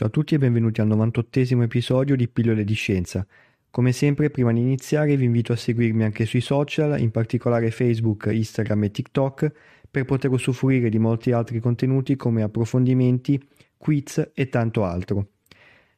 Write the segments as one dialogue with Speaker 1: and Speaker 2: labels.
Speaker 1: Ciao a tutti e benvenuti al 98 episodio di Pillole di Scienza. Come sempre, prima di iniziare vi invito a seguirmi anche sui social, in particolare Facebook, Instagram e TikTok, per poter usufruire di molti altri contenuti come approfondimenti, quiz e tanto altro.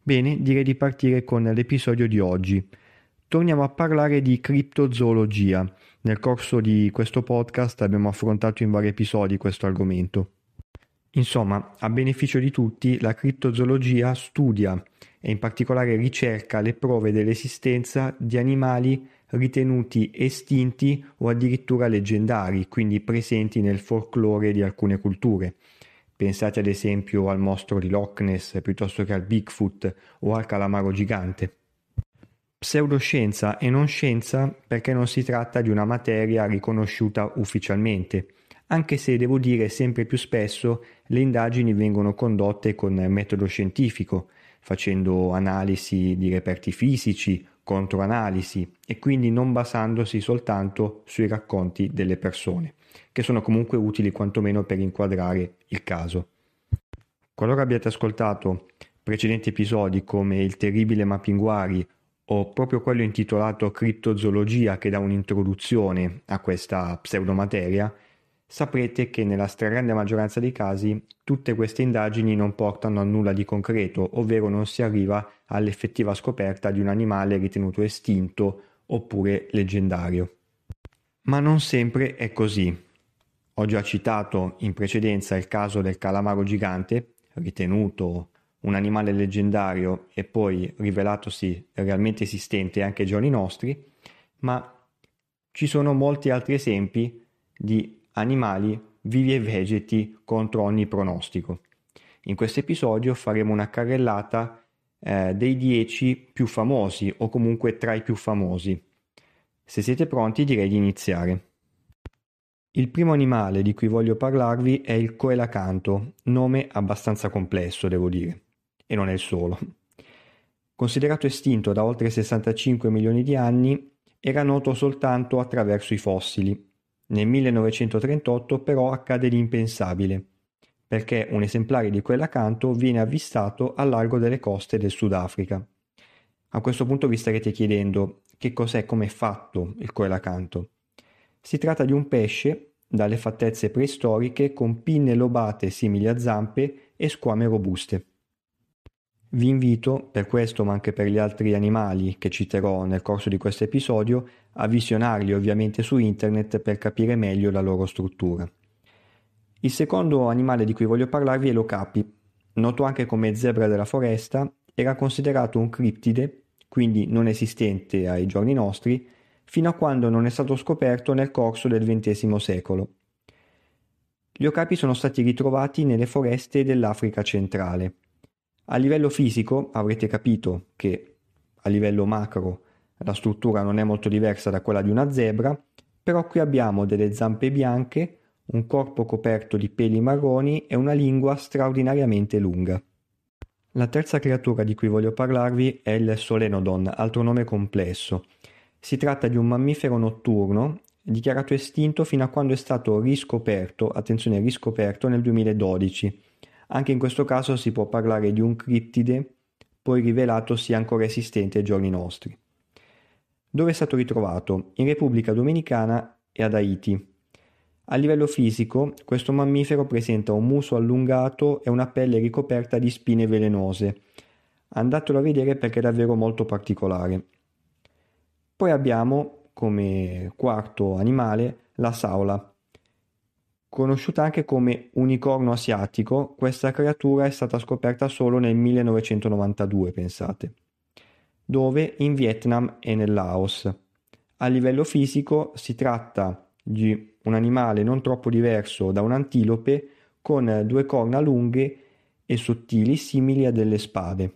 Speaker 1: Bene, direi di partire con l'episodio di oggi. Torniamo a parlare di criptozoologia. Nel corso di questo podcast abbiamo affrontato in vari episodi questo argomento. Insomma, a beneficio di tutti, la criptozoologia studia e in particolare ricerca le prove dell'esistenza di animali ritenuti estinti o addirittura leggendari, quindi presenti nel folklore di alcune culture. Pensate ad esempio al mostro di Loch Ness piuttosto che al Bigfoot o al calamaro gigante. Pseudoscienza e non scienza perché non si tratta di una materia riconosciuta ufficialmente, anche se devo dire sempre più spesso le indagini vengono condotte con metodo scientifico, facendo analisi di reperti fisici, controanalisi e quindi non basandosi soltanto sui racconti delle persone, che sono comunque utili quantomeno per inquadrare il caso. Qualora abbiate ascoltato precedenti episodi come il terribile Mapinguari o proprio quello intitolato Criptozoologia che dà un'introduzione a questa pseudomateria, saprete che nella stragrande maggioranza dei casi tutte queste indagini non portano a nulla di concreto, ovvero non si arriva all'effettiva scoperta di un animale ritenuto estinto oppure leggendario. Ma non sempre è così. Ho già citato in precedenza il caso del calamaro gigante, ritenuto un animale leggendario e poi rivelatosi realmente esistente anche ai giorni nostri, ma ci sono molti altri esempi di animali vivi e vegeti contro ogni pronostico. In questo episodio faremo una carrellata eh, dei 10 più famosi o comunque tra i più famosi. Se siete pronti direi di iniziare. Il primo animale di cui voglio parlarvi è il coelacanto, nome abbastanza complesso devo dire, e non è il solo. Considerato estinto da oltre 65 milioni di anni, era noto soltanto attraverso i fossili nel 1938 però accade l'impensabile, perché un esemplare di quell'acanto viene avvistato al largo delle coste del Sudafrica. A questo punto vi starete chiedendo che cos'è, come è fatto il coelacanto. Si tratta di un pesce dalle fattezze preistoriche con pinne lobate simili a zampe e squame robuste. Vi invito, per questo ma anche per gli altri animali che citerò nel corso di questo episodio, a visionarli ovviamente su internet per capire meglio la loro struttura. Il secondo animale di cui voglio parlarvi è l'ocapi. Noto anche come zebra della foresta, era considerato un criptide, quindi non esistente ai giorni nostri, fino a quando non è stato scoperto nel corso del XX secolo. Gli ocapi sono stati ritrovati nelle foreste dell'Africa centrale a livello fisico avrete capito che a livello macro la struttura non è molto diversa da quella di una zebra, però qui abbiamo delle zampe bianche, un corpo coperto di peli marroni e una lingua straordinariamente lunga. La terza creatura di cui voglio parlarvi è il Solenodon, altro nome complesso. Si tratta di un mammifero notturno dichiarato estinto fino a quando è stato riscoperto, attenzione riscoperto nel 2012 anche in questo caso si può parlare di un criptide poi rivelatosi ancora esistente ai giorni nostri. Dove è stato ritrovato? In Repubblica Dominicana e ad Haiti. A livello fisico, questo mammifero presenta un muso allungato e una pelle ricoperta di spine velenose. Andatelo a vedere perché è davvero molto particolare. Poi abbiamo come quarto animale la saula. Conosciuta anche come unicorno asiatico, questa creatura è stata scoperta solo nel 1992, pensate, dove in Vietnam e nel Laos. A livello fisico si tratta di un animale non troppo diverso da un antilope con due corna lunghe e sottili simili a delle spade.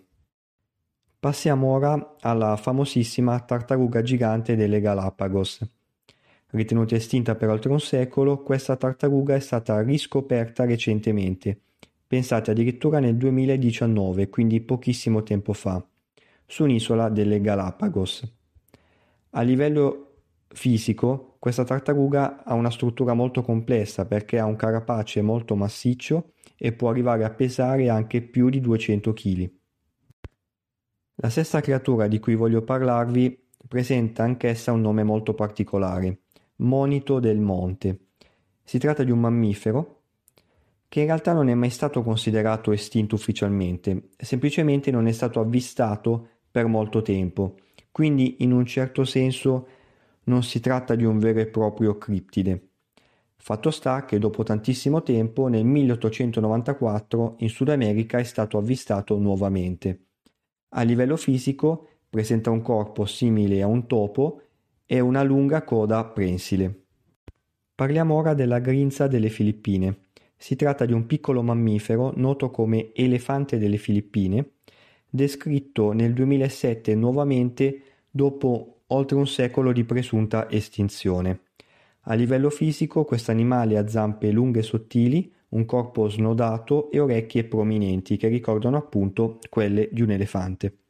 Speaker 1: Passiamo ora alla famosissima tartaruga gigante delle Galapagos. Ritenuta estinta per oltre un secolo, questa tartaruga è stata riscoperta recentemente, pensate addirittura nel 2019, quindi pochissimo tempo fa, su un'isola delle Galapagos. A livello fisico, questa tartaruga ha una struttura molto complessa perché ha un carapace molto massiccio e può arrivare a pesare anche più di 200 kg. La sesta creatura di cui voglio parlarvi presenta anch'essa un nome molto particolare, monito del monte. Si tratta di un mammifero che in realtà non è mai stato considerato estinto ufficialmente, semplicemente non è stato avvistato per molto tempo, quindi in un certo senso non si tratta di un vero e proprio criptide. Fatto sta che dopo tantissimo tempo, nel 1894, in Sud America è stato avvistato nuovamente. A livello fisico presenta un corpo simile a un topo e una lunga coda prensile. Parliamo ora della grinza delle Filippine. Si tratta di un piccolo mammifero noto come elefante delle Filippine, descritto nel 2007 nuovamente dopo oltre un secolo di presunta estinzione. A livello fisico questo animale ha zampe lunghe e sottili, un corpo snodato e orecchie prominenti che ricordano appunto quelle di un elefante.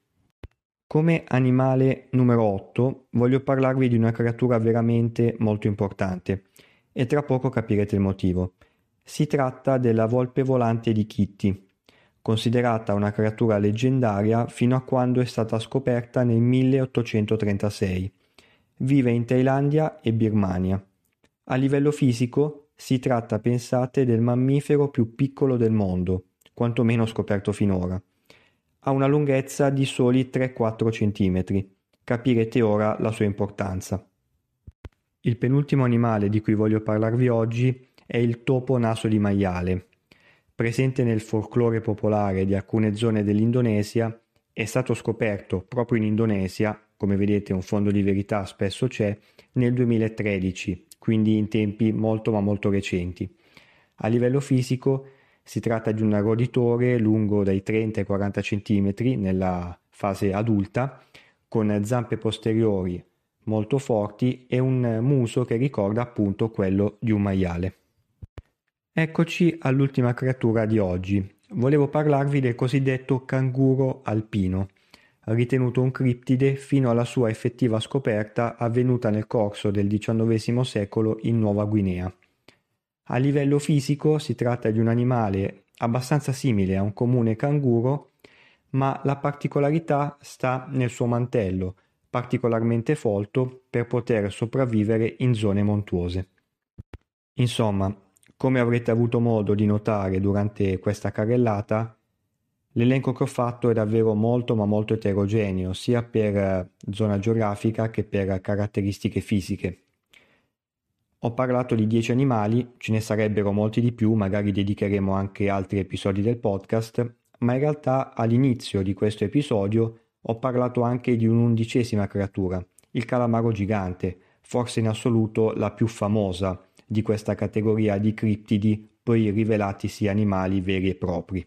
Speaker 1: Come animale numero 8 voglio parlarvi di una creatura veramente molto importante e tra poco capirete il motivo. Si tratta della volpe volante di Kitty, considerata una creatura leggendaria fino a quando è stata scoperta nel 1836. Vive in Thailandia e Birmania. A livello fisico si tratta, pensate, del mammifero più piccolo del mondo, quantomeno scoperto finora ha una lunghezza di soli 3-4 cm. Capirete ora la sua importanza. Il penultimo animale di cui voglio parlarvi oggi è il topo naso di maiale. Presente nel folklore popolare di alcune zone dell'Indonesia, è stato scoperto proprio in Indonesia, come vedete un fondo di verità spesso c'è, nel 2013, quindi in tempi molto ma molto recenti. A livello fisico si tratta di un roditore lungo dai 30 ai 40 cm nella fase adulta, con zampe posteriori molto forti e un muso che ricorda appunto quello di un maiale. Eccoci all'ultima creatura di oggi. Volevo parlarvi del cosiddetto canguro alpino, ritenuto un criptide fino alla sua effettiva scoperta avvenuta nel corso del XIX secolo in Nuova Guinea. A livello fisico si tratta di un animale abbastanza simile a un comune canguro, ma la particolarità sta nel suo mantello, particolarmente folto per poter sopravvivere in zone montuose. Insomma, come avrete avuto modo di notare durante questa carrellata, l'elenco che ho fatto è davvero molto ma molto eterogeneo, sia per eh, zona geografica che per caratteristiche fisiche. Ho parlato di 10 animali, ce ne sarebbero molti di più, magari dedicheremo anche altri episodi del podcast, ma in realtà all'inizio di questo episodio ho parlato anche di un'undicesima creatura, il calamaro gigante, forse in assoluto la più famosa di questa categoria di criptidi poi rivelatisi animali veri e propri.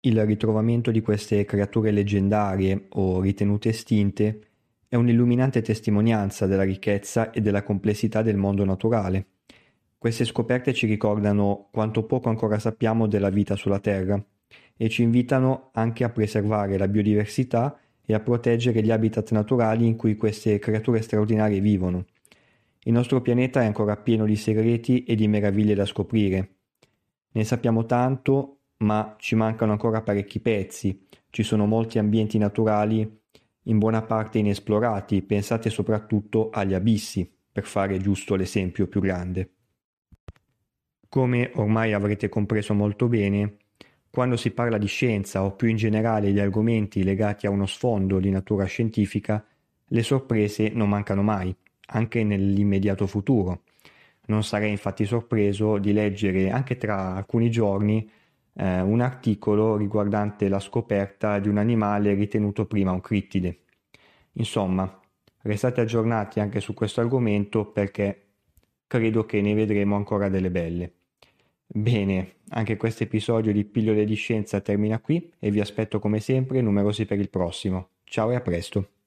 Speaker 1: Il ritrovamento di queste creature leggendarie o ritenute estinte è un'illuminante testimonianza della ricchezza e della complessità del mondo naturale. Queste scoperte ci ricordano quanto poco ancora sappiamo della vita sulla Terra e ci invitano anche a preservare la biodiversità e a proteggere gli habitat naturali in cui queste creature straordinarie vivono. Il nostro pianeta è ancora pieno di segreti e di meraviglie da scoprire. Ne sappiamo tanto, ma ci mancano ancora parecchi pezzi. Ci sono molti ambienti naturali in buona parte inesplorati, pensate soprattutto agli abissi, per fare giusto l'esempio più grande. Come ormai avrete compreso molto bene, quando si parla di scienza o più in generale di argomenti legati a uno sfondo di natura scientifica, le sorprese non mancano mai, anche nell'immediato futuro. Non sarei infatti sorpreso di leggere anche tra alcuni giorni eh, un articolo riguardante la scoperta di un animale ritenuto prima un crittide. Insomma, restate aggiornati anche su questo argomento perché credo che ne vedremo ancora delle belle. Bene, anche questo episodio di Pillole di Scienza termina qui e vi aspetto come sempre numerosi per il prossimo. Ciao e a presto.